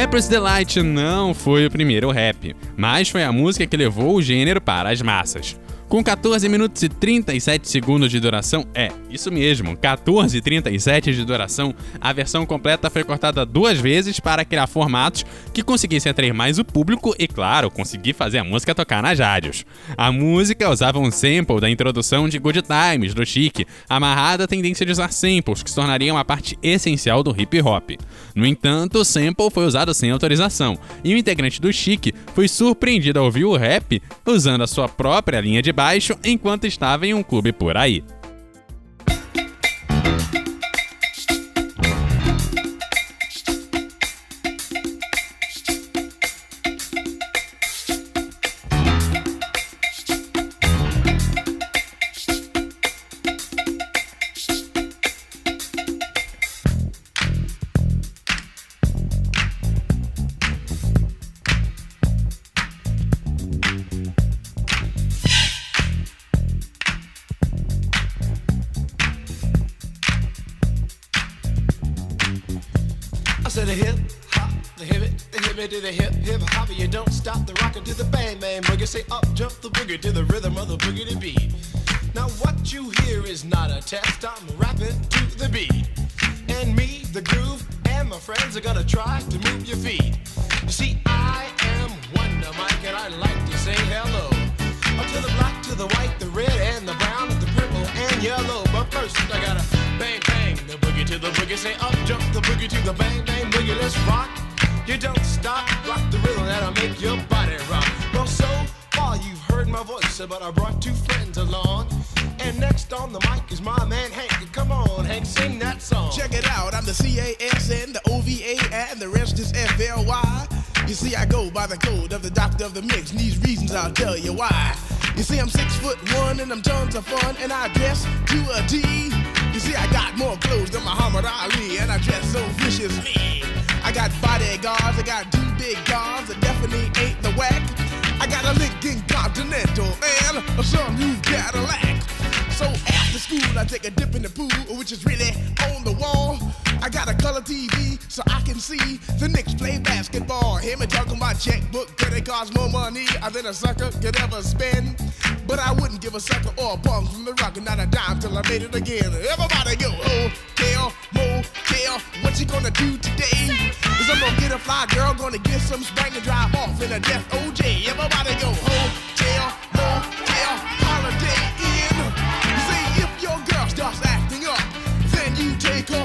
Rapper's Delight não foi o primeiro rap, mas foi a música que levou o gênero para as massas. Com 14 minutos e 37 segundos de duração, é, isso mesmo, 14 e 37 de duração, a versão completa foi cortada duas vezes para criar formatos que conseguissem atrair mais o público e, claro, conseguir fazer a música tocar nas rádios. A música usava um sample da introdução de Good Times, do Chic, amarrada à tendência de usar samples, que se tornariam uma parte essencial do hip hop. No entanto, o sample foi usado sem autorização, e o integrante do Chic foi surpreendido ao ouvir o rap usando a sua própria linha de baixo enquanto estava em um clube por aí. To the hip hop, the hip it, the hip it to the hip hip hop. You don't stop the rockin' to the bang bang boogie. Say up jump the boogie to the rhythm of the boogie to beat. Now what you hear is not a test. I'm rapping to the beat, and me, the groove, and my friends are gonna try to move your feet. You see, I to the boogie. Say up jump the boogie to the bang bang boogie. Let's rock. You don't stop, rock the rhythm that'll make your body rock. Well, so far you've heard my voice, but I brought two friends along. And next on the mic is my man Hank. Come on, Hank, sing that song. Check it out, I'm the CASN, the OVA and the rest is FLY. You see, I go by the code of the doctor of the mix, and these reasons I'll tell you why. You see, I'm six foot one and I'm tons of fun, and I dress to a T. You see, I got more clothes than Muhammad Ali, and I dress so viciously. I got bodyguards, I got two big guns that definitely ain't the whack. I got a Lincoln Continental and a some new Cadillac. So after school, I take a dip in the pool, which is really on the wall. I got a color TV so I can see the Knicks play basketball. Hear me talking about checkbook, credit cards, more money than a sucker could ever spend. But I wouldn't give a sucker or a punk from the rock and not a dime till I made it again. Everybody go, oh, hotel, motel, what you gonna do today? Is I'm gonna get a fly girl, gonna get some spank and drive off in a death OJ. Everybody go, oh, hotel, motel, holiday. You see, if your girl starts acting up, then you take her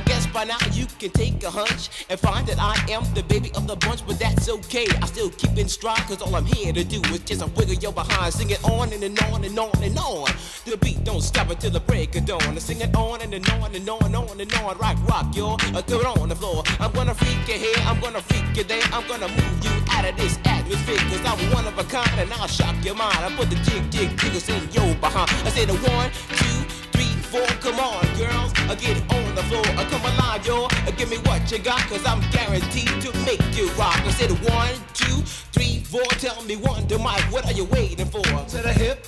can take a hunch and find that I am the baby of the bunch, but that's okay. I still keep in stride, cause all I'm here to do is just a wiggle your behind. Sing it on and, and on and on and on. The beat don't stop until the break of dawn. I sing it on and, and on and on and on and on. Rock, rock, y'all. Throw it on the floor. I'm gonna freak you here, I'm gonna freak you there. I'm gonna move you out of this atmosphere, cause I'm one of a kind and I'll shock your mind. I put the jig, jig, jiggles in your behind. I say the one, two, four. Come on, girls, I get it on the floor. I come alive, y'all. Uh, Give me what you got, cause I'm guaranteed to make you rock. I said one, two, three, four. Tell me one, to Mike, what are you waiting for? To the hip